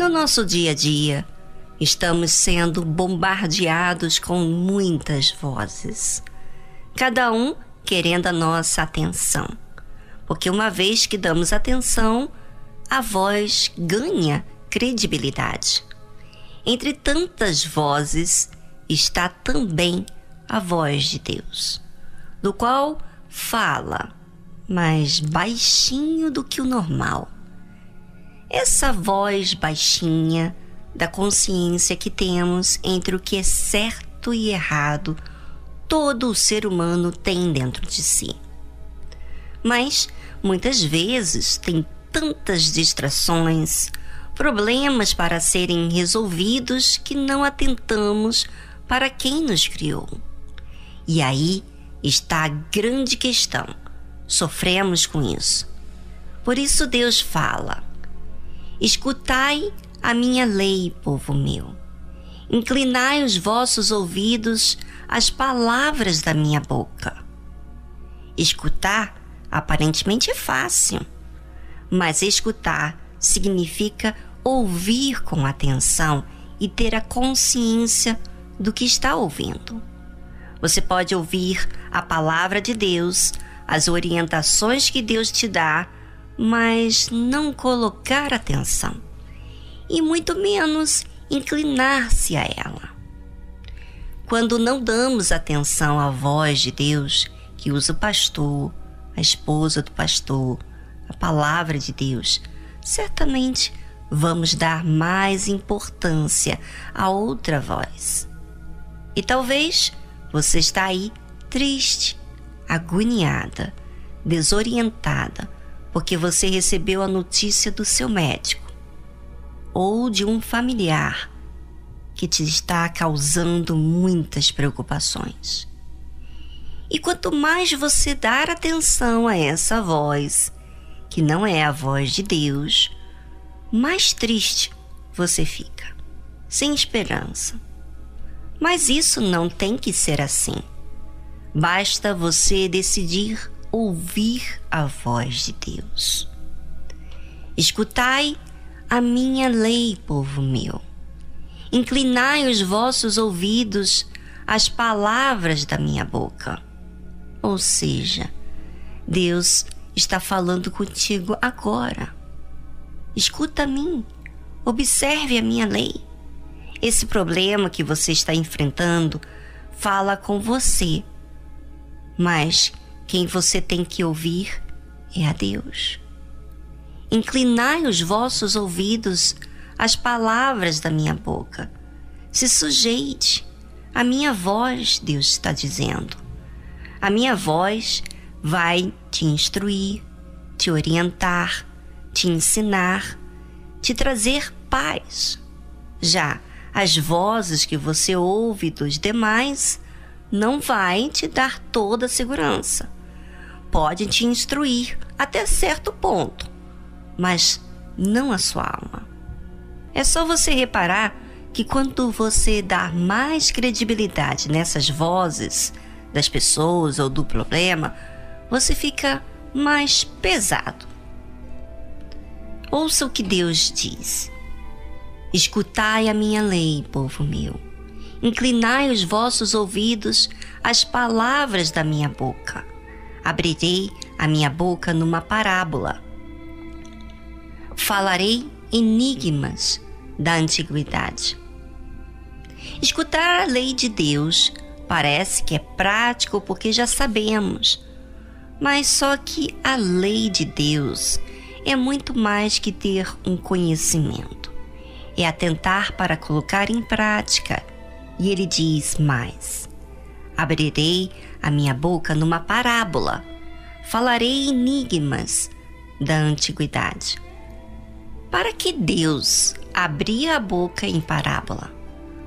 No nosso dia a dia, estamos sendo bombardeados com muitas vozes, cada um querendo a nossa atenção. Porque uma vez que damos atenção, a voz ganha credibilidade. Entre tantas vozes está também a voz de Deus, do qual fala, mas baixinho do que o normal. Essa voz baixinha da consciência que temos entre o que é certo e errado, todo o ser humano tem dentro de si. Mas muitas vezes tem tantas distrações, problemas para serem resolvidos que não atentamos para quem nos criou. E aí está a grande questão. Sofremos com isso. Por isso Deus fala: Escutai a minha lei, povo meu. Inclinai os vossos ouvidos às palavras da minha boca. Escutar aparentemente é fácil, mas escutar significa ouvir com atenção e ter a consciência do que está ouvindo. Você pode ouvir a palavra de Deus, as orientações que Deus te dá, mas não colocar atenção e muito menos inclinar-se a ela. Quando não damos atenção à voz de Deus, que usa o pastor, a esposa do pastor, a palavra de Deus, certamente vamos dar mais importância a outra voz. E talvez você está aí triste, agoniada, desorientada, porque você recebeu a notícia do seu médico ou de um familiar que te está causando muitas preocupações. E quanto mais você dar atenção a essa voz, que não é a voz de Deus, mais triste você fica, sem esperança mas isso não tem que ser assim. Basta você decidir ouvir a voz de Deus. Escutai a minha lei, povo meu. Inclinai os vossos ouvidos às palavras da minha boca. Ou seja, Deus está falando contigo agora. Escuta a mim, observe a minha lei. Esse problema que você está enfrentando fala com você, mas quem você tem que ouvir é a Deus. Inclinai os vossos ouvidos às palavras da minha boca. Se sujeite à minha voz, Deus está dizendo. A minha voz vai te instruir, te orientar, te ensinar, te trazer paz. Já as vozes que você ouve dos demais não vai te dar toda a segurança. Pode te instruir até certo ponto, mas não a sua alma. É só você reparar que quando você dá mais credibilidade nessas vozes das pessoas ou do problema, você fica mais pesado. Ouça o que Deus diz. Escutai a minha lei, povo meu. Inclinai os vossos ouvidos às palavras da minha boca. Abrirei a minha boca numa parábola. Falarei enigmas da antiguidade. Escutar a lei de Deus parece que é prático porque já sabemos, mas só que a lei de Deus é muito mais que ter um conhecimento é atentar para colocar em prática. E ele diz mais: Abrirei a minha boca numa parábola, falarei enigmas da antiguidade. Para que Deus abria a boca em parábola?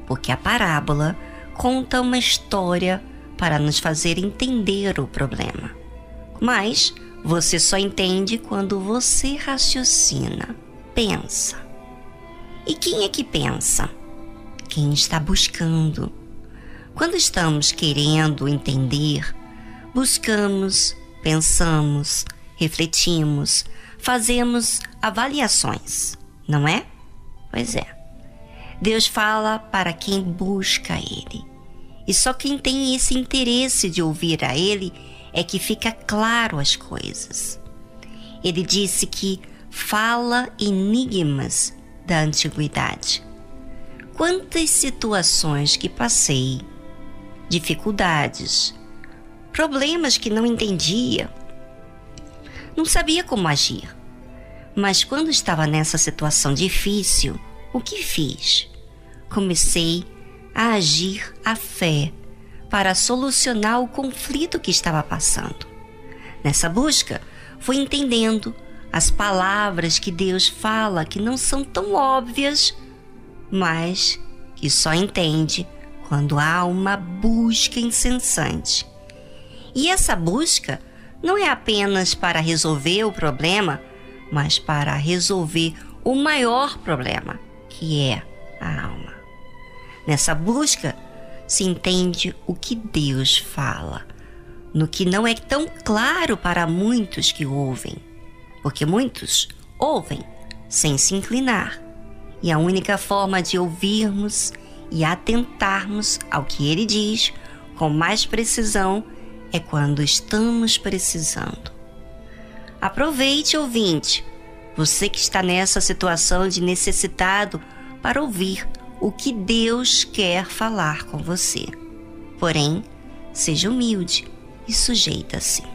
Porque a parábola conta uma história para nos fazer entender o problema. Mas você só entende quando você raciocina, pensa. E quem é que pensa? Quem está buscando. Quando estamos querendo entender, buscamos, pensamos, refletimos, fazemos avaliações, não é? Pois é. Deus fala para quem busca Ele. E só quem tem esse interesse de ouvir a Ele é que fica claro as coisas. Ele disse que fala enigmas da antiguidade. Quantas situações que passei, dificuldades, problemas que não entendia, não sabia como agir. Mas quando estava nessa situação difícil, o que fiz? Comecei a agir a fé para solucionar o conflito que estava passando. Nessa busca, fui entendendo as palavras que Deus fala que não são tão óbvias, mas que só entende quando há uma busca incessante. E essa busca não é apenas para resolver o problema, mas para resolver o maior problema, que é a alma. Nessa busca se entende o que Deus fala, no que não é tão claro para muitos que ouvem, porque muitos ouvem sem se inclinar, e a única forma de ouvirmos e atentarmos ao que ele diz com mais precisão é quando estamos precisando. Aproveite, ouvinte, você que está nessa situação de necessitado, para ouvir o que Deus quer falar com você. Porém, seja humilde e sujeita-se.